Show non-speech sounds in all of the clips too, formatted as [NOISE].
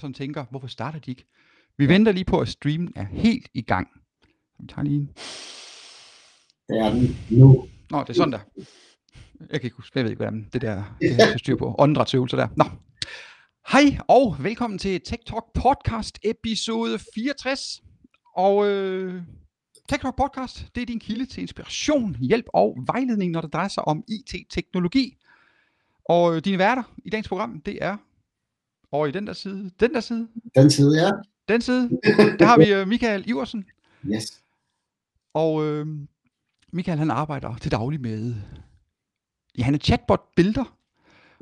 og sådan tænker, hvorfor starter de ikke? Vi venter lige på, at streamen er helt i gang. Vi tager lige en. Det er den nu. Nå, det er sådan der. Jeg kan ikke huske, jeg ved ikke, hvordan det der det her, styr på. [LAUGHS] Åndedrætsøvelser der. Nå. Hej og velkommen til Tech Talk Podcast episode 64. Og øh, Tech Talk Podcast, det er din kilde til inspiration, hjælp og vejledning, når det drejer sig om IT-teknologi. Og øh, dine værter i dagens program, det er over i den der side, den der side, Den side, ja. den side. Der har vi øh, Michael Iversen. Yes. Og øh, Michael han arbejder til daglig med, ja han er chatbot-builder,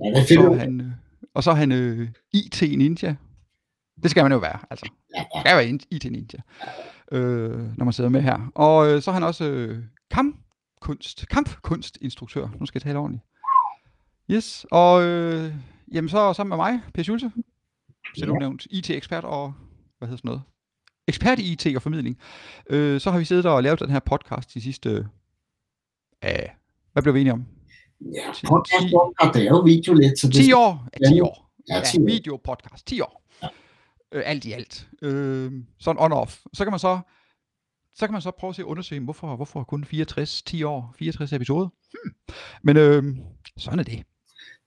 Ja, det og så han, øh, og så er han øh, IT-ninja. Det skal man jo være, altså. Ja, ja. skal være IT-ninja, øh, når man sidder med her. Og øh, så er han også øh, kampkunst, kampkunstinstruktør. Nu skal jeg tale ordentligt. Yes, og øh, jamen så sammen med mig, Per Schulze, du Ja. nævnt IT-ekspert og, hvad hedder sådan noget, ekspert i IT og formidling. Øh, så har vi siddet og lavet den her podcast de sidste, øh, hvad blev vi enige om? Ja, podcast, podcast, det er jo video lidt, så det 10 år? Ja, 10 år. Ja, 10 Ja, video podcast, 10 år. Ja. Øh, alt i alt. Øh, sådan on-off. Så kan man så så kan man så prøve at se at undersøge, hvorfor, hvorfor kun 64, 10 år, 64 episoder. Hmm. Men øh, sådan er det.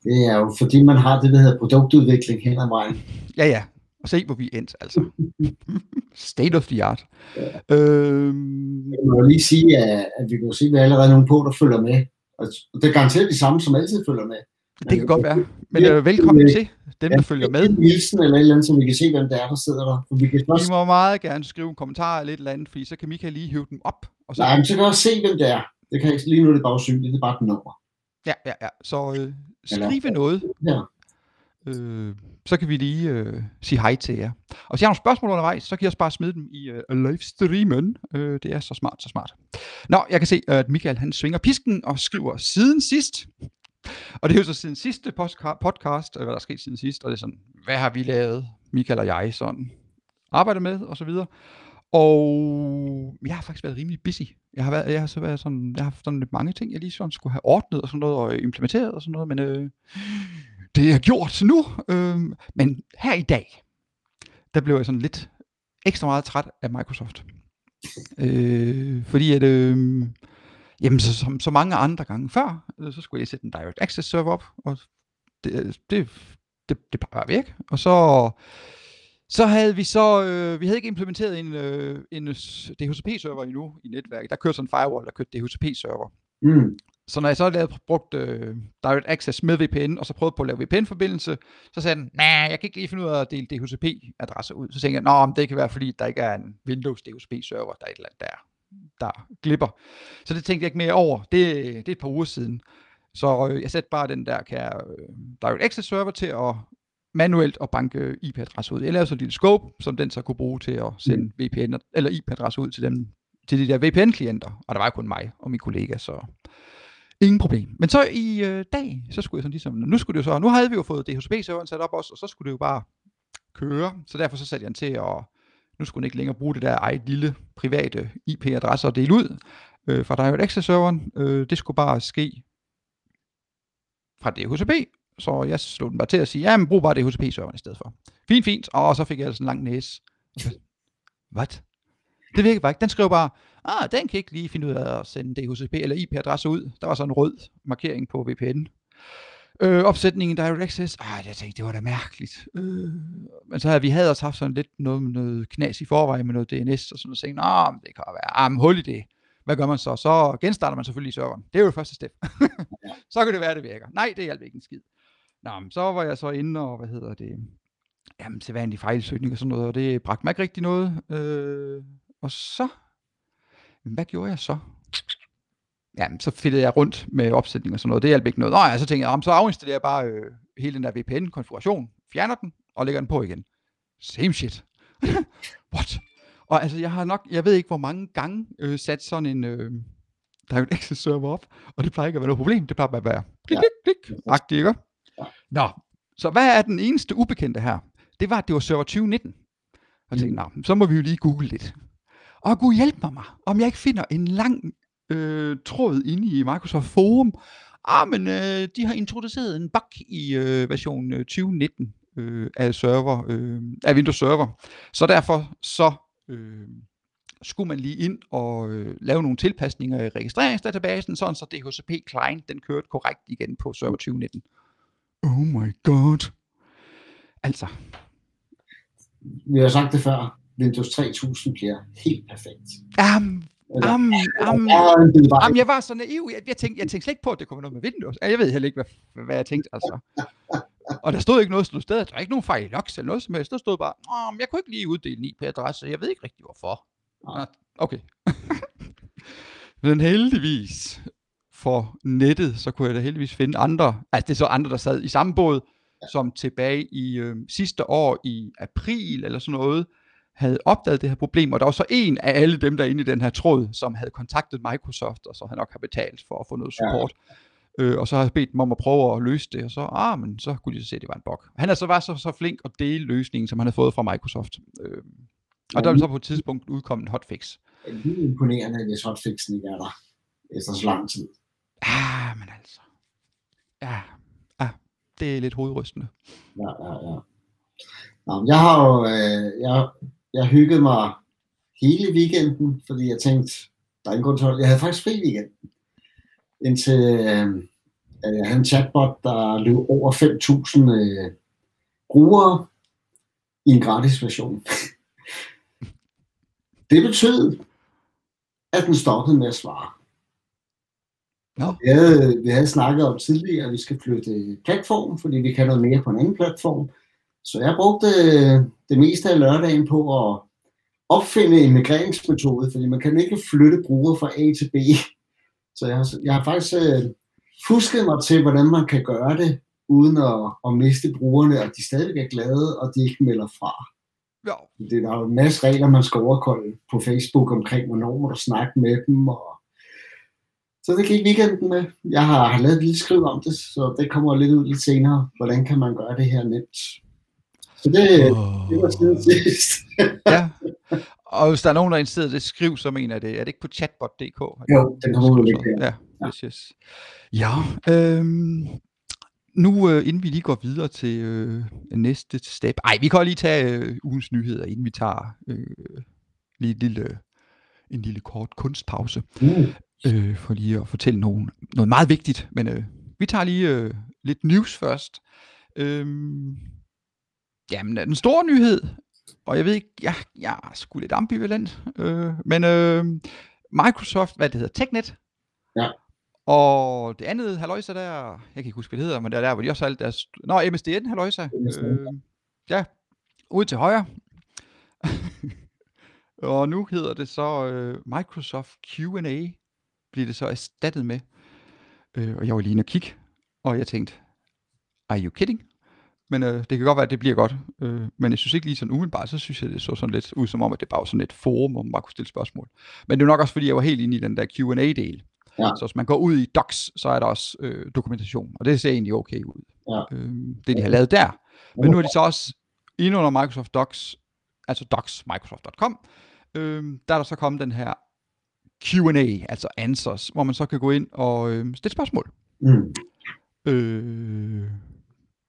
Det er jo fordi, man har det, der hedder produktudvikling hen ad vejen. Ja, ja. Og se, hvor vi er endt, altså. State of the art. Ja. Øh, Jeg må lige sige, at, at vi kan se, at vi er allerede nogle på, der følger med. Og det er garanteret de samme, som altid følger med. det kan godt være. Men øh, velkommen til dem, der følger med. Nielsen eller et eller andet, så vi kan se, hvem det er, der sidder der. For vi kan I også, må meget gerne skrive en kommentar eller et eller andet, fordi så kan Michael lige hive dem op. Og så nej, men så kan jeg også se, hvem det er. Det kan jeg, lige nu er det bare usynligt, det er bare et nummer. Ja, ja, ja. Så øh, Eller- skrive noget, Ja. øh, så kan vi lige øh, sige hej til jer. Og hvis I har nogle spørgsmål undervejs, så kan I også bare smide dem i øh, livestreamen. Øh, det er så smart, så smart. Nå, jeg kan se, at Michael han svinger pisken og skriver siden sidst. Og det er jo så siden sidste podcast, hvad der er sket siden sidst, og det er sådan, hvad har vi lavet, Michael og jeg, sådan arbejdet med, og så videre. Og jeg har faktisk været rimelig busy. Jeg har, været, jeg har så været sådan, jeg har haft sådan lidt mange ting, jeg lige sådan skulle have ordnet og sådan noget, og implementeret og sådan noget, men øh, det er gjort nu. Øh, men her i dag, der blev jeg sådan lidt ekstra meget træt af Microsoft. Øh, fordi at, øh, jamen så, som så mange andre gange før, øh, så skulle jeg sætte en Direct Access server op, og det, øh, det, det, det bare væk. Og så, så havde vi så, øh, vi havde ikke implementeret en, øh, en DHCP-server endnu i netværket. Der kørte sådan en firewall, der kørte DHCP-server. Mm. Så når jeg så lavede, brugt øh, Direct Access med VPN, og så prøvede på at lave VPN-forbindelse, så sagde den, nej, jeg kan ikke lige finde ud af at dele DHCP-adresser ud. Så tænkte jeg, nå, men det kan være, fordi der ikke er en Windows DHCP-server, der er et eller andet der, der glipper. Så det tænkte jeg ikke mere over. Det, det er et par uger siden. Så øh, jeg satte bare den der kære øh, Direct Access server til at manuelt at banke IP-adresser ud. Jeg lavede så et lille scope, som den så kunne bruge til at sende VPN eller IP-adresser ud til dem, til de der VPN-klienter. Og der var kun mig og min kollega, så ingen problem. Men så i øh, dag, så skulle jeg sådan ligesom, nu skulle det jo så, nu havde vi jo fået DHCP-serveren sat op også, og så skulle det jo bare køre. Så derfor så satte jeg den til at, nu skulle den ikke længere bruge det der eget lille private IP-adresse og dele ud øh, fra Direct Access-serveren. Øh, det skulle bare ske fra DHCP, så jeg slog den bare til at sige, ja, men brug bare DHCP-serveren i stedet for. Fint, fint, og så fik jeg altså en lang næse. Hvad? Det virkede bare ikke. Den skrev bare, ah, den kan ikke lige finde ud af at sende DHCP eller IP-adresse ud. Der var sådan en rød markering på VPN. Øh, opsætningen Direct Access, ah, jeg tænkte, det var da mærkeligt. Øh, men så havde vi havde også haft sådan lidt noget noget knas i forvejen med noget DNS og sådan noget. Så tænkte, jeg, "Nå, men det kan være, ah, hul i det. Hvad gør man så? Så genstarter man selvfølgelig serveren. Det er jo det første step. [LAUGHS] så kan det være, det virker. Nej, det hjalp ikke en skid. Nå, men så var jeg så inde og, hvad hedder det, jamen til vanlig fejlsøgning og sådan noget, og det bragte mig ikke rigtig noget. Øh, og så, hvad gjorde jeg så? Jamen, så fedtede jeg rundt med opsætning og sådan noget. Det hjalp ikke noget. Nå ja, så tænkte jeg, jamen, så afinstallerer jeg bare øh, hele den der VPN-konfiguration, fjerner den og lægger den på igen. Same shit. [LAUGHS] What? Og altså, jeg har nok, jeg ved ikke, hvor mange gange øh, sat sådan en øh, Direct Access server op, og det plejer ikke at være noget problem. Det plejer bare at være klik, klik, klik, agtigt, ikke? Nå, så hvad er den eneste ubekendte her? Det var, at det var server 2019. Og jeg tænkte, nå, så må vi jo lige google lidt. Og Gud hjælp mig, mig, om jeg ikke finder en lang øh, tråd inde i Microsoft Forum. Ah, men øh, de har introduceret en bug i øh, version øh, 2019. øh, af server, øh, af Windows Server. Så derfor så øh, skulle man lige ind og øh, lave nogle tilpasninger i registreringsdatabasen, sådan så DHCP client den kørte korrekt igen på server 2019. Oh my god. Altså, Vi har sagt det før. Windows 3000 bliver helt perfekt. um, Eller, um, um. Jamen, jeg var så naiv. Jeg, jeg, tænkte, jeg tænkte slet ikke på, at det kunne være noget med Windows. Jeg ved heller ikke, hvad, hvad jeg tænkte. Altså. Og der stod ikke noget stod sted. Der var ikke nogen fejl i logs eller noget som helst. Der stod bare, men jeg kunne ikke lige uddele en IP-adresse. Jeg ved ikke rigtig, hvorfor. Nej. Okay. [LAUGHS] Men heldigvis for nettet, så kunne jeg da heldigvis finde andre, altså det er så andre, der sad i samme båd, som tilbage i øh, sidste år i april eller sådan noget, havde opdaget det her problem, og der var så en af alle dem, der er inde i den her tråd, som havde kontaktet Microsoft, og så han nok har betalt for at få noget Ja. support. Øh, og så har jeg bedt dem om at prøve at løse det, og så, ah, men så kunne de så se, at det var en bug. Han er så var så, så flink at dele løsningen, som han havde fået fra Microsoft. Øh, og der vil så på et tidspunkt udkomme en hotfix. Det er imponerende, hvis hotfixen ikke er der efter så lang tid. Ah, men altså. Ja, ah, det er lidt hovedrystende. Ja, ja, ja. Nå, jeg har jo øh, jeg, jeg hyggede mig hele weekenden, fordi jeg tænkte, der er ingen grund til at Jeg havde faktisk fri weekenden. Indtil øh, øh, jeg havde en chatbot, der løb over 5.000 øh, brugere i en gratis version. [LAUGHS] det betød, at den stoppede med at svare. Nå. Vi havde, vi havde snakket om tidligere, at vi skal flytte platform, fordi vi kan noget mere på en anden platform. Så jeg brugte øh, det meste af lørdagen på at opfinde en migreringsmetode, fordi man kan ikke flytte brugere fra A til B. Så jeg har, jeg har faktisk øh, fusket mig til, hvordan man kan gøre det, uden at, at miste brugerne, og de stadig er glade, og de ikke melder fra. Ja, Det, der er jo en masse regler, man skal overholde på Facebook omkring, hvornår må du snakke med dem. Og... Så det gik weekenden med. Jeg har, har lavet et lille skriv om det, så det kommer lidt ud lidt senere. Hvordan kan man gøre det her nemt? Så det, det var siden sidst. ja. Og hvis der er nogen, der er interesseret det, skriv så mener jeg det. Er det ikke på chatbot.dk? Jo, den kommer ud så. der. Ja, yes, yes. Ja, øhm, nu øh, inden vi lige går videre til øh, næste step. Ej, vi kan lige tage øh, ugens nyheder, inden vi tager øh, lige et lille, en lille kort kunstpause. Mm. Øh, for lige at fortælle nogen, noget meget vigtigt. Men øh, vi tager lige øh, lidt news først. Øhm, jamen, den store nyhed, og jeg ved ikke, jeg, jeg er sgu lidt ambivalent, øh, men øh, Microsoft, hvad det hedder, TechNet, Ja. og det andet haløjsa der, jeg kan ikke huske, hvad det hedder, men det er der, hvor de også har alt deres, nå, MSDN haløjsa, MSDN. øh, ja, ud til højre, [LAUGHS] og nu hedder det så øh, Microsoft Q&A, bliver det så erstattet med. Øh, og jeg var lige inde og kigge, og jeg tænkte, are you kidding? Men øh, det kan godt være, at det bliver godt. Øh, men jeg synes ikke lige sådan umiddelbart, så synes jeg, det så sådan lidt ud som om, at det bare var sådan et forum, hvor man bare kunne stille spørgsmål. Men det er nok også, fordi jeg var helt inde i den der Q&A-del. Ja. Så hvis man går ud i Docs, så er der også øh, dokumentation, og det ser egentlig okay ud. Ja. Øh, det de har lavet der. Men nu er de så også inde under Microsoft Docs, altså docs, microsoft.com, øh, der er der så kommet den her Q&A, altså answers, hvor man så kan gå ind og øh, stille spørgsmål Mm. øh,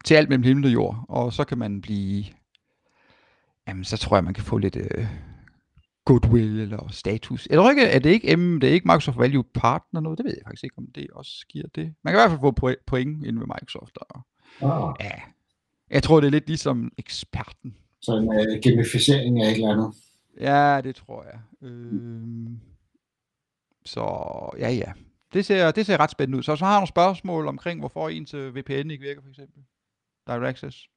til alt mellem himmel og jord, og så kan man blive, jamen så tror jeg, man kan få lidt øh, goodwill eller status. Eller ikke, er det ikke, M, det er ikke Microsoft Value Partner noget, det ved jeg faktisk ikke, om det også giver det. Man kan i hvert fald få point, point inde ved Microsoft, og Ah, ja, jeg tror, det er lidt ligesom eksperten. så en uh, gamificering af et eller andet. Ja, det tror jeg. Øh, så ja, ja. Det ser, det ser ret spændende ud. Så hvis man har nogle spørgsmål omkring, hvorfor ens øh, VPN ikke virker, for eksempel, Direct Access,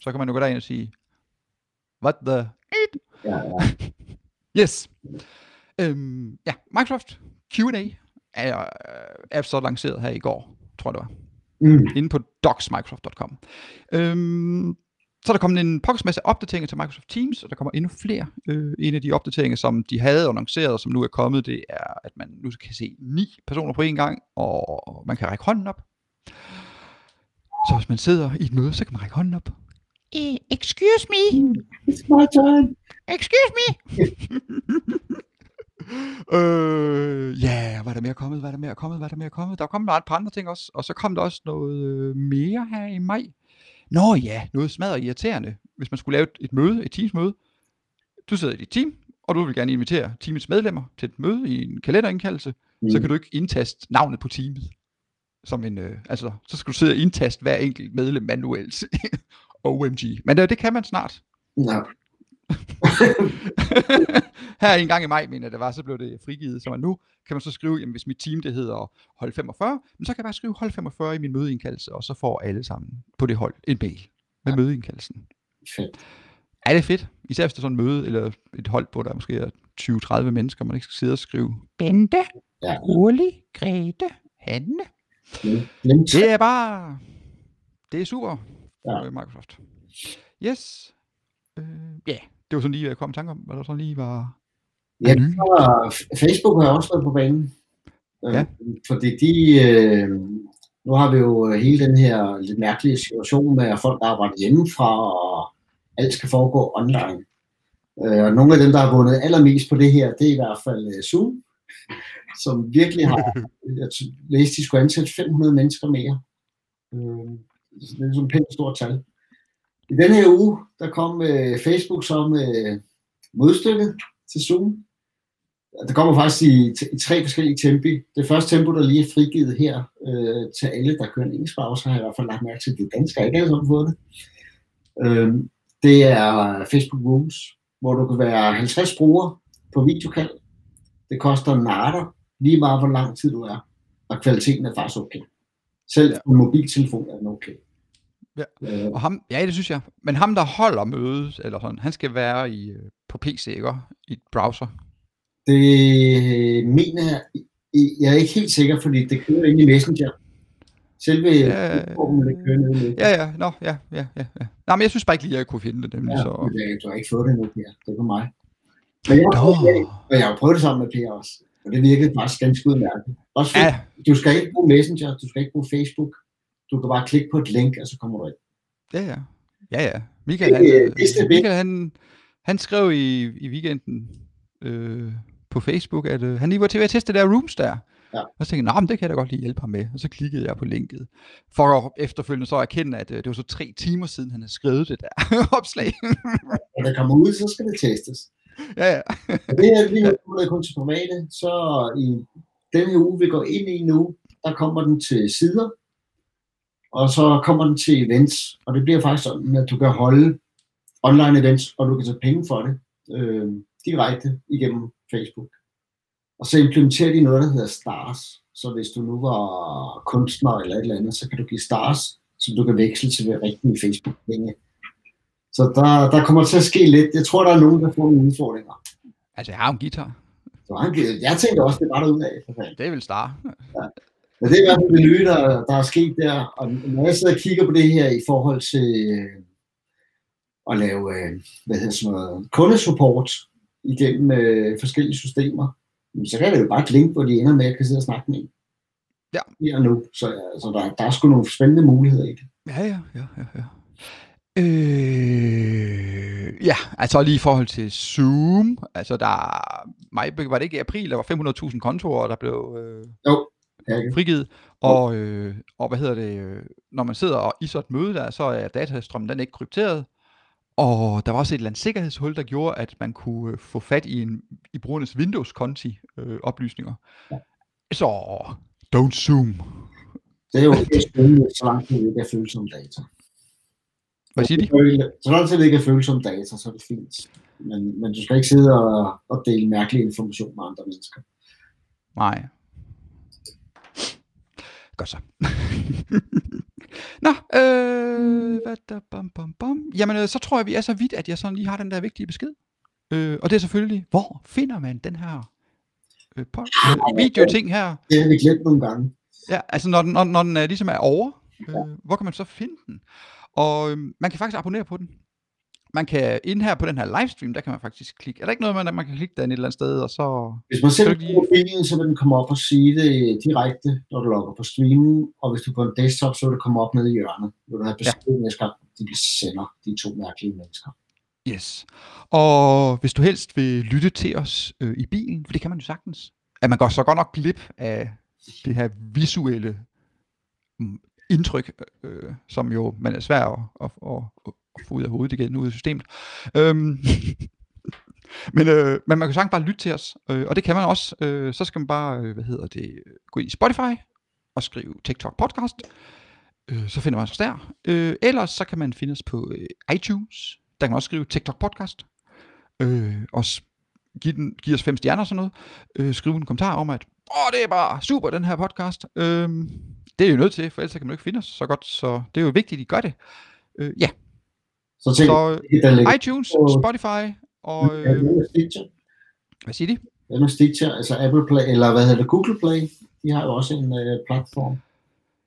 så kan man jo gå derind og sige, what the... Ja, ja. [LAUGHS] Yes. Øhm, ja, Microsoft Q&A er, er så lanceret her i går, tror jeg det var Mm. inde på docsmicrosoft.com. Øhm, så er der kommet en pokkes masse opdateringer til Microsoft Teams, og der kommer endnu flere. Øh, en af de opdateringer, som de havde annonceret, og som nu er kommet, det er, at man nu kan se ni personer på én gang, og man kan række hånden op. Så hvis man sidder i et møde, så kan man række hånden op. Excuse me, It's my turn. excuse me. [LAUGHS] øh, ja, yeah, hvad er der mere kommet, hvad er der mere kommet, hvad er der mere kommet? Der er kommet et par andre ting også, og så kom der også noget øh, mere her i maj. Nå ja, noget smadret irriterende, hvis man skulle lave et, et møde, et teamsmøde. Du sidder i dit team, og du vil gerne invitere teamets medlemmer til et møde i en kalenderindkaldelse, mm. så kan du ikke indtaste navnet på teamet. Som en, øh, altså, så skal du sidde og indtaste hver enkelt medlem manuelt. [LAUGHS] OMG. Men det, det kan man snart. Ja. [LAUGHS] Her en gang i maj, mener jeg, det var, så blev det frigivet. Så nu kan man så skrive, jamen, hvis mit team det hedder hold 45, men så kan jeg bare skrive hold 45 i min mødeindkaldelse, og så får alle sammen på det hold en mail med ja. mødeindkaldelsen. Fedt. Er det fedt? Især hvis der er sådan en møde, eller et hold, hvor der måske er 20-30 mennesker, man ikke skal sidde og skrive Bente, Ja. Uli, Grete, Hanne. Glem Det er bare, det er super Ja. ja. Microsoft. Yes. Øh, ja, det var sådan lige, jeg kom i tanke om, hvad der sådan lige var Ja, og Facebook har også været på banen. Øh, Ja. Fordi de, øh, nu har vi jo hele den her lidt mærkelige situation med, at folk arbejder hjemmefra, og alt skal foregå online. Øh, og nogle af dem, der har vundet allermest på det her, det er i hvert fald øh, Zoom, [LAUGHS] som virkelig har, jeg læste, de skulle ansætte 500 mennesker mere. Øh, det er sådan et pænt stort tal. I den her uge, der kom øh, Facebook så med modstykket til Zoom. Det kommer faktisk i, i tre forskellige tempi. Det første tempo, der lige er frigivet her øh, til alle, der kører en engelsk browser, har jeg i hvert fald lagt mærke til, at det danske ikke alle sammen fået det. Øh, det er Facebook Rooms, hvor du kan være 50 brugere på videokald. Det koster natter, lige meget hvor lang tid du er. Og kvaliteten er faktisk okay. Selv på mobiltelefon er den okay. Ja. Øh, Og ham, ja, det synes jeg. Men ham, der holder mødet, eller sådan, han skal være i, øh, på PC, ikke? I et browser. Det mener jeg, jeg er ikke helt sikker, fordi det kører ind i Messenger. Selve Ja, platformen, det kører ned i Ja, ja, nå, ja, ja, ja. ja. Nej, men jeg synes bare ikke lige, at jeg kunne finde det, nemlig. Ja, så. det- du har ikke fået det nu, Per. Det er på mig. Men jeg, har prøvet og jeg har prøvet det sammen med Per også. Og det virkede faktisk ganske udmærket. Også fordi, Ja, du skal ikke bruge Messenger, du skal ikke bruge Facebook. Du kan bare klikke på et link, og så kommer du ind. ja, ja. Ja, ja. Michael, Det- han, øh, det stabilt. Michael han, han skrev i, i weekenden øh, på Facebook, at øh, han lige var til at teste det der rooms der. Ja. Og så tænkte jeg, "Nå, men det kan jeg da godt lige hjælpe ham med. Og så klikkede jeg på linket. For at efterfølgende så erkende, at øh, det var så tre timer siden, han havde skrevet det der [LAUGHS] opslag. Når det kommer ud, så skal det testes. ja, ja. Det er lige er kun til private, så i den her uge, vi går ind i nu, der kommer den til sider, og så kommer den til events, og det bliver faktisk sådan, at du kan holde online events, og du kan tage penge for det øh, direkte igennem Facebook. Og så implementerer de noget, der hedder stars. Så hvis du nu var kunstner eller et eller andet, så kan du give stars, som du kan veksle til rigtige Facebook-penge. Så der, der kommer til at ske lidt. Jeg tror, der er nogen, der får nogle udfordringer. Altså, jeg har en guitar. Så han, jeg tænkte også, det var der ud af. Det er vel star. Men det er i hvert fald det nye, der, der er sket der. Og når jeg sidder og kigger på det her i forhold til øh, at lave øh, hvad hedder sådan noget, kundesupport igennem øh, forskellige systemer, så kan det jo bare et link, hvor de ender med at kan sidde og snakke med en. Ja. Her og nu. Så altså, der, der er sgu nogle spændende muligheder i det. Ja, ja, ja, ja, ja. Øh, ja, altså lige i forhold til Zoom, altså der, mig, var det ikke i april, der var 500.000 kontorer, der blev øh, Jo, ja, ikke? frigivet, og, øh, og hvad hedder det, øh, når man sidder og i sådan et møde der, så er datastrømmen den er ikke krypteret, og der var også et eller andet sikkerhedshul, der gjorde, at man kunne øh, få fat i, en, i brugernes Windows-konti øh, oplysninger. Ja. Så, don't zoom. det er jo okay spændende, så langt det ikke er følsom data. Hvad siger de? Så langt det ikke er følsom data, så er det fint. Men, men du skal ikke sidde og, og dele mærkelig information med andre mennesker. Nej. Godt så. [LAUGHS] Nå, øh, hvad der, bam, bam, bam. Jamen, øh, så tror jeg, vi er så vidt, at jeg sådan lige har den der vigtige besked. Øh, og det er selvfølgelig, hvor finder man den her øh, pod, øh, video-ting her? Det har vi glemt nogle gange. Ja, altså når den, når, når den er, ligesom er over, øh, hvor kan man så finde den? Og øh, man kan faktisk abonnere på den. Man kan, inde her på den her livestream, der kan man faktisk klikke. Er der ikke noget at man kan klikke den et eller andet sted, og så... Hvis man selv bruger mobilen, så vil den komme op og sige det direkte, når du logger på streamen. Og hvis du er på en desktop, så vil det komme op nede i hjørnet. Vil du have besked næste gang, de sender de to mærkelige mennesker. Yes. Og hvis du helst vil lytte til os øh, i bilen, for det kan man jo sagtens, at man går så godt nok glip af det her visuelle mm, indtryk, øh, som jo man er svær at, at, at få ud af hovedet igen, ud af systemet. Øhm, [LAUGHS] men, øh, men man kan sagtens bare lytte til os, øh, og det kan man også. Øh, så skal man bare, øh, hvad hedder det, gå ind i Spotify og skrive TikTok podcast. Øh, så finder man os der. Øh, ellers så kan man finde os på øh, iTunes. Der kan man også skrive TikTok podcast. Øh, og give, den, give os fem stjerner og sådan noget. Øh, skrive en kommentar om, at åh, det er bare super, den her podcast. Øh, det er jo nødt til, for ellers kan man jo ikke finde os så godt, så det er jo vigtigt, at I gør det. Øh, ja. Så, tænk, Så der ligger iTunes, på- Spotify og... Øh, hvad med Stitcher? hvad siger de? Hvad med Stitcher? Altså Apple Play, eller hvad hedder det, Google Play? De har jo også en øh, platform.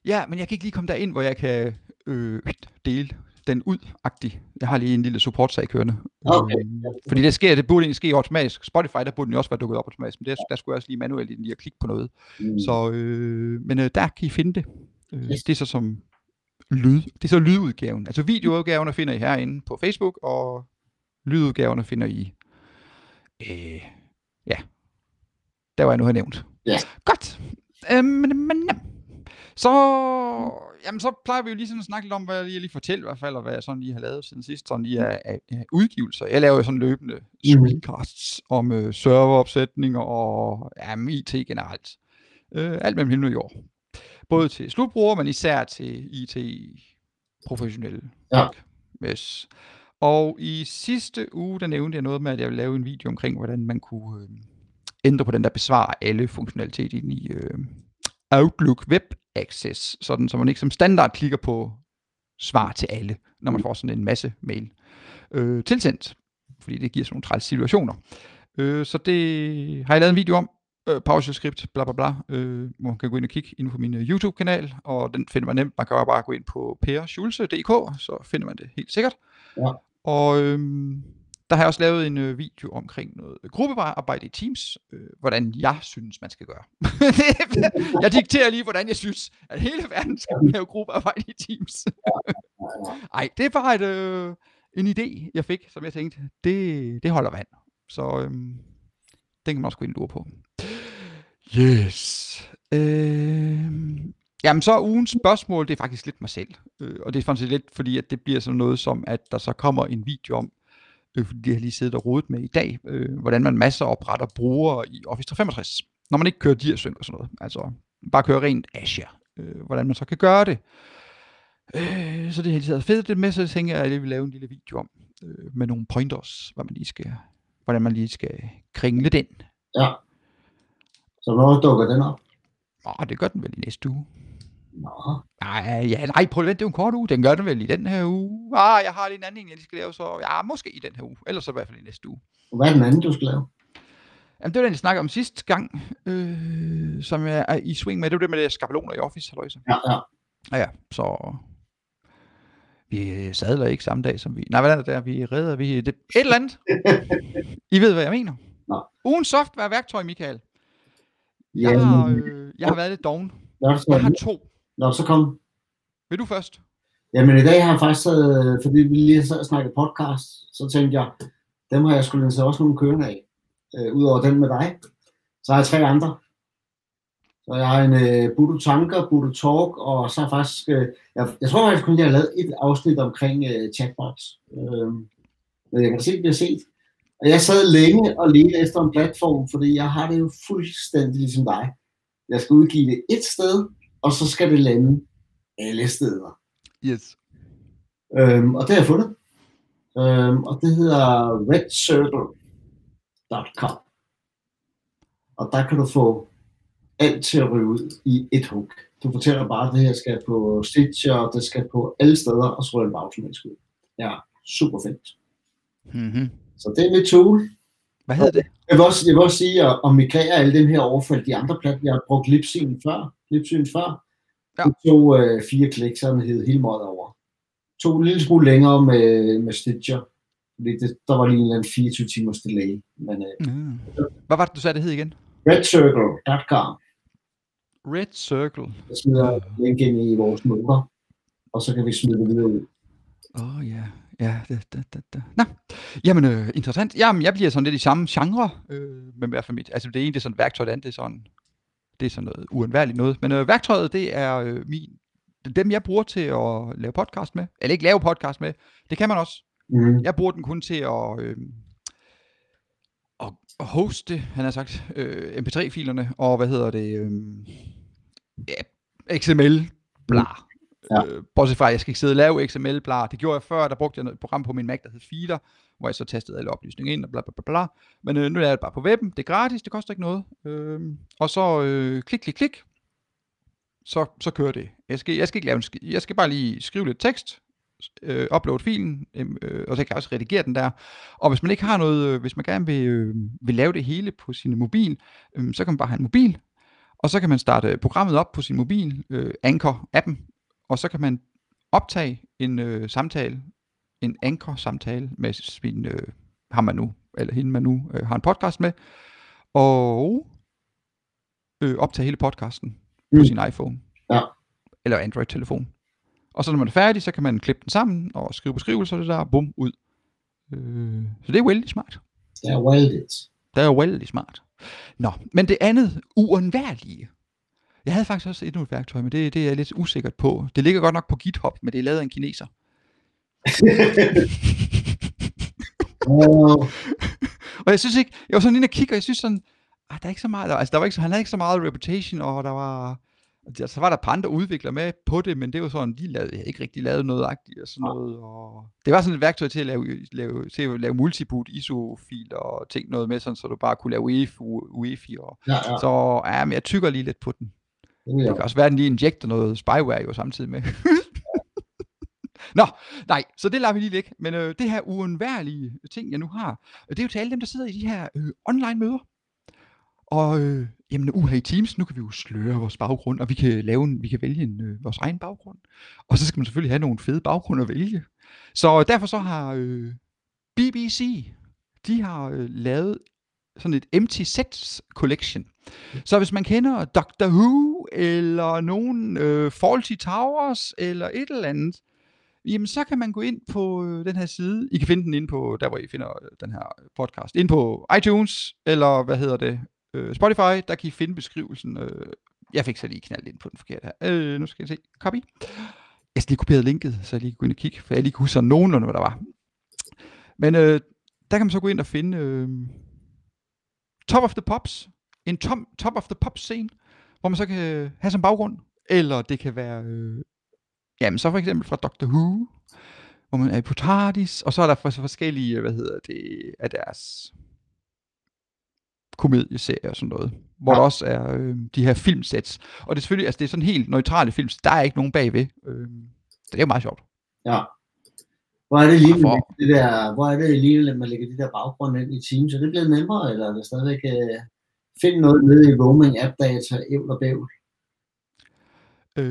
Ja, men jeg kan ikke lige komme derind, hvor jeg kan øh, dele den ud -agtig. Jeg har lige en lille support-sag kørende. Okay. Øh, fordi det sker, det burde egentlig ske automatisk. Spotify, der burde den også være dukket op automatisk, men det, der skulle jeg også lige manuelt lige at klikke på noget. Mm. Så, øh, men øh, der kan I finde det. Øh, Yes. det er så som lyd. Det er så lydudgaven. Altså videoudgaverne finder I herinde på Facebook, og lydudgaverne finder I, øh, ja, der var jeg nu har nævnt. Ja. Godt. Øhm, men, men, ja. så, jamen, så plejer vi jo lige sådan at snakke lidt om, hvad jeg lige, lige fortæller i hvert fald, og hvad jeg sådan lige har lavet siden sidst, sådan lige af, af, af udgivelser. Jeg laver jo sådan løbende screencasts om øh, serveropsætning og ja, IT generelt. Øh, alt mellem himmel og jord. Både til slutbrugere, men især til IT-professionelle Ja. folk. Yes. Og i sidste uge, der nævnte jeg noget med, at jeg ville lave en video omkring, hvordan man kunne øh, ændre på den der besvarer alle funktionalitet ind i øh, Outlook Web Access, sådan så man ikke som standard klikker på svar til alle, når man får sådan en masse mail øh, tilsendt, fordi det giver sådan nogle træls situationer. Øh, så det har jeg lavet en video om, øh, PowerShell-skript, bla bla bla, øh, hvor man kan gå ind og kigge inde på min øh, YouTube-kanal, og den finder man nemt. Man kan bare gå ind på perschulze.dk, så finder man det helt sikkert. Ja. Og øhm, der har jeg også lavet en øh, video omkring noget gruppearbejde i Teams, øh, hvordan jeg synes, man skal gøre. [LAUGHS] jeg dikterer lige, hvordan jeg synes, at hele verden skal lave gruppearbejde i Teams. [LAUGHS] Ej, det er bare et, øh, en idé, jeg fik, som jeg tænkte, det, det holder vand. Så øhm, den kan man også gå ind og lure på. Yes. Øh, jamen så er ugens spørgsmål, det er faktisk lidt mig selv. Øh, og det er faktisk lidt fordi, at det bliver sådan noget som, at der så kommer en video om, øh, fordi det har jeg lige siddet og rodet med i dag, øh, hvordan man masser opretter brugere i Office 365, når man ikke kører DIR-sync og sådan noget. Altså bare kører rent Azure. Øh, hvordan man så kan gøre det. Øh, så det har jeg lige taget fedt det med, så tænker jeg, at jeg vil lave en lille video om, øh, med nogle pointers, hvad man lige skal, hvordan man lige skal kringle den. Ja. Så når dukker den op? Åh, det gør den vel i næste uge. Nå, Nej, ja, nej, prøv vente, det er jo en kort uge. Den gør den vel i den her uge. Ah, jeg har lige en anden en, jeg lige skal lave, så ja, måske i den her uge. Ellers så i hvert fald i næste uge. hvad er den anden, du skal lave? Jamen, det var den, jeg snakkede om sidste gang, øh, som jeg er i swing med. Det var det med det skabeloner i Office, halløjse. Ja, ja. Ja, ja, så vi øh, sadler ikke samme dag som vi... Nej, hvad er det der? Vi redder vi... Det, et eller andet. [LAUGHS] I ved, hvad jeg mener. Nå. Ugen software-værktøj, Michael. Ja, Jeg har, øh, jeg har været lidt doven. Nå, så, Jeg har to. Nå, så kom. Vil du først? Jamen i dag har jeg faktisk, øh, fordi vi lige sad og snakket podcast, så tænkte jeg, dem har jeg skulle så også nogle kørende af. Øh, Udover den med dig, så har jeg tre andre. Så jeg har en øh, Budo Tanker, Budo Talk, og så har faktisk, øh, jeg, jeg tror faktisk kun, jeg har lavet et afsnit omkring øh, chatbots. Øh, men jeg kan se, det bliver set. Og jeg sad længe og ledte efter en platform, fordi jeg har det jo fuldstændig ligesom dig. Jeg skal udgive det et sted, og så skal det lande alle steder. Yes. Øhm, og det har jeg fundet. Øhm, og det hedder redcircle.com. Og der kan du få alt til at ryge ud i et hug. Du fortæller bare, at det her skal på Stitcher, og det skal på alle steder, og så ryger det bare automatisk ud. Ja, super fedt. Mm-hmm. Så det er mit tool. Hvad hedder det? Jeg vil også, jeg vil også sige, at at migrere alle dem her overfald, de andre platforme, jeg har brugt Lipsyn før, Lipsyn før, Ja. det tog øh, fire klik, så hed hele meget over. Tog en lille smule længere med, med Stitcher, fordi det, der var lige en eller anden 24 timers delay. Men øh, Mm. Hvad var det, du sagde, det hed igen? redcircle.com, Red Circle. jeg smider link ind i vores noter, og så kan vi smide det videre ud. Åh oh, ja, ja, det, det, det, det. Nå, jamen øh, interessant. Jamen, jeg bliver sådan lidt i samme genre, øh, men i hvert fald mit, altså det ene det er sådan værktøj, det andet det er sådan, det er sådan noget uundværligt noget. Men øh, værktøjet, det er øh, min dem, jeg bruger til at lave podcast med, eller ikke lave podcast med, det kan man også. Mm. Jeg bruger den kun til at, øh, at, at hoste, han har sagt, øh, mp3-filerne, og hvad hedder det, øh, ja, XML, bla. Ja. Øh, bortset fra, at jeg skal ikke sidde og lave XML, bla. Det gjorde jeg før, der brugte jeg et program på min Mac, der hed Feeder, hvor jeg så tastede alle oplysninger ind, og bla bla bla bla. Men øh, nu er det bare på webben, det er gratis, det koster ikke noget. Øh, og så øh, klik, klik, klik, så, så kører det. Jeg skal, jeg skal ikke lave en. Jeg skal bare lige skrive lidt tekst, øh, upload filen, øhm, øh, og så kan jeg også redigere den der. Og hvis man ikke har noget, øh, hvis man gerne vil, øh, vil lave det hele på sin mobil, øh, så kan man bare have en mobil, og så kan man starte programmet op på sin mobil, øh, Anchor-appen, og så kan man optage en øh, samtale, en Anchor-samtale med sin, øh, ham man nu, eller hende man nu øh, har en podcast med, og øh, optage hele podcasten på Mm. sin iPhone. Ja. Eller Android-telefon. Og så når man er færdig, så kan man klippe den sammen og skrive beskrivelser, det der, bum, ud. Øh, så det er vældig smart. Det er weldigt. Det er vældig smart. Nå, men det andet, uundværlige. Jeg havde faktisk også endnu et værktøj, men det, det er jeg lidt usikkert på. Det ligger godt nok på GitHub, men det er lavet af en kineser. Åh, [LAUGHS] Og jeg synes ikke, jeg var sådan inde og kigge, og jeg synes sådan, ah, der er ikke så meget, altså der var ikke, han havde ikke så meget reputation, og der var, altså, så var der et par andre udviklere med på det, men det var sådan, de lavede ikke rigtig lavet noget agtigt og sådan noget, og det var sådan et værktøj til at lave, lave, til at lave multiboot ISO-filer og ting noget med, sådan, så du bare kunne lave UEFI, UEFI og ja, ja. Så ja, men jeg tykker lige lidt på den. Det vil Det kan også være, at den lige injekter noget spyware jo samtidig med. [LAUGHS] Nå, nej, så det lader vi lige væk. Men øh, det her uundværlige ting, jeg nu har, det er jo til alle dem, der sidder i de her øh, online møder. Og øh, jamen, uha i Teams, nu kan vi jo sløre vores baggrund, og vi kan lave en, vi kan vælge en, øh, vores egen baggrund. Og så skal man selvfølgelig have nogle fede baggrunde at vælge. Så derfor så har øh, BBC, de har øh, lavet sådan et empty sets collection. Så hvis man kender Doctor Who, eller nogen øh, Faulty Towers, eller et eller andet, jamen så kan man gå ind på øh, den her side. I kan finde den inde på, der hvor I finder øh, den her podcast. Ind på iTunes, eller hvad hedder det, øh, Spotify, der kan I finde beskrivelsen. Øh, jeg fik så lige knaldt ind på den forkerte her. Øh, nu skal jeg se. Copy. Jeg skal lige kopiere linket, så jeg lige kan gå ind og kigge, for jeg lige kunne huske sådan nogenlunde, hvad der var. Men øh, der kan man så gå ind og finde øh, Top of the Pops, en tom, Top of the Pops scene, hvor man så kan have som baggrund, eller det kan være, øh, jamen så for eksempel fra Doctor Who, hvor man er i på TARDIS, og så er der for, forskellige, hvad hedder det, af deres komedieserier og sådan noget, hvor Ja. der også er øh, de her filmsets. Og det er selvfølgelig, altså det er sådan helt neutrale film, der er ikke nogen bagved. Øh, så det er jo meget sjovt. Ja. Hvor er det lige, For- det der, hvor er det lige, at man lægger de der baggrunde ind i Teams? Er det blevet nemmere, eller er det stadigvæk uh, Find noget nede i roaming app data, ævl og bævl. Øh,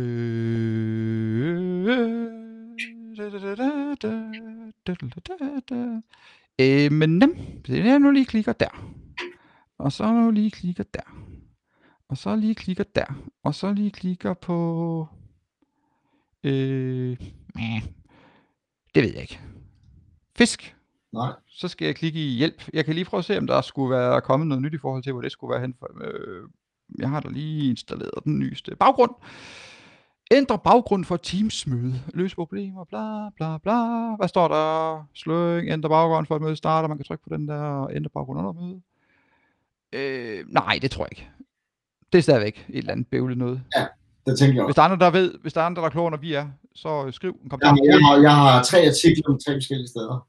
øh, men nem, det er nu lige klikker der. Og så nu lige klikker der. Og så lige klikker der. Og så lige klikker på... Øh, det ved jeg ikke. Fisk. Nej. Så skal jeg klikke i hjælp. Jeg kan lige prøve at se, om der skulle være kommet noget nyt i forhold til, hvor det skulle være hen. For, øh, jeg har da lige installeret den nyeste baggrund. Ændre baggrund for Teams-møde. Løs problemer, bla bla bla. Hvad står der? Sløring, ændre baggrund for et møde starter. Man kan trykke på den der og ændre baggrund under møde. Øh, nej, det tror jeg ikke. Det er stadigvæk et eller andet bævlet noget. Det tænker jeg Hvis også. der er andre, der ved, hvis der er andre, der er klogere, end vi er, så skriv en kommentar. har- jeg, har, jeg har tre artikler om tre forskellige steder.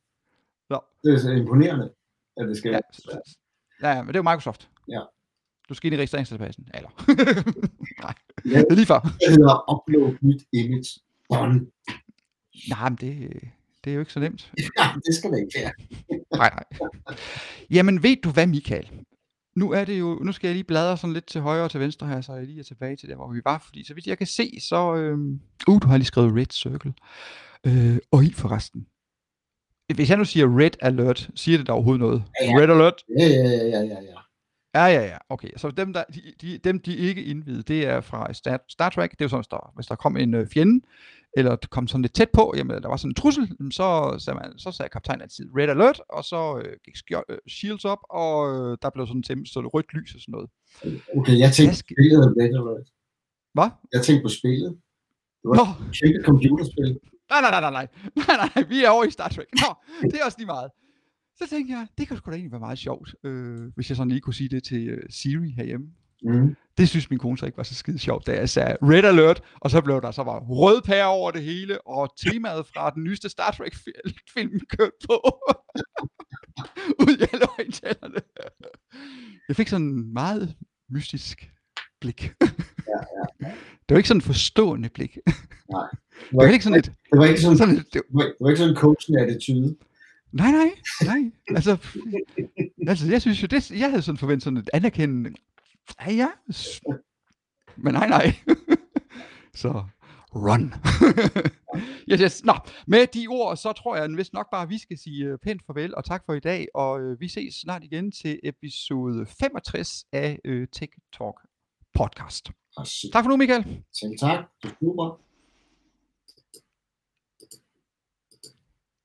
Det er så imponerende, at det skal Ja, ja, men det er jo Microsoft. Ja. Du skal ind i registreringsdatabasen. Eller? [LAUGHS] nej, Ja. det er lige før. Det hedder upload nyt image. Done. Nej, men det, det er jo ikke så nemt. [LAUGHS] Ja, det skal det ikke være. [LAUGHS] Nej, nej. Jamen ved du hvad, Michael? Nu er det jo, nu skal jeg lige bladre sådan lidt til højre og til venstre her, så jeg lige er tilbage til der, hvor vi var. Fordi så vidt jeg kan se, så... Øhm, uh, du har lige skrevet Red Circle. Øh, og i forresten. Hvis jeg nu siger Red Alert, siger det der overhovedet noget? Ja, ja. Red Alert? Ja, ja, ja, ja, ja, ja. Ja, ja. Okay, så dem, der, de, de, dem, de ikke indvidet, det er fra Star, Star Trek. Det er jo sådan, hvis der, hvis der kom en øh, fjende, eller det kom sådan lidt tæt på, jamen, der var sådan en trussel, så sagde, man, så sagde kaptajnen altid Red Alert, og så øh, gik skjo- øh, shields op, og øh, der blev sådan tæmt, så det rødt lys og sådan noget. Okay, jeg tænkte Hvad på spillet Red Alert. Hvad? Jeg tænkte på spillet. var Nå, kæmpe computerspil. Nej, nej, nej, nej, nej, [LAUGHS] nej, nej, nej, vi er over i Star Trek. Nå, det er også lige meget. Så tænkte jeg, det kunne sgu da egentlig være meget sjovt, øh, hvis jeg sådan lige kunne sige det til øh, Siri herhjemme. Mm. Det synes min kone så ikke var så skide sjovt, da jeg sagde Red Alert, og så blev der så bare rød pære over det hele, og temaet fra den nyeste Star Trek-film kørte på. [LAUGHS] Ud i alle. Jeg fik sådan en meget mystisk blik. [LAUGHS] Ja, ja. Det var ikke sådan et forstående blik. Det [LAUGHS] Det var ikke sådan et... det var ikke sådan, Sådan et det, var, det var ikke sådan en coachende attitude. nej, nej, nej. Altså, altså, jeg synes jo, det, jeg havde sådan forventet sådan et anerkendende... Ja, ja. Men nej, nej. [LAUGHS] Så run. [LAUGHS] yes, yes. Nå, med de ord, så tror jeg vist nok bare, at vi skal sige øh, pænt farvel og tak for i dag. Og øh, vi ses snart igen til episode 65 af øh, Tech Talk podcast. Så- Tak for nu, Michael. Selv tak. Det er super.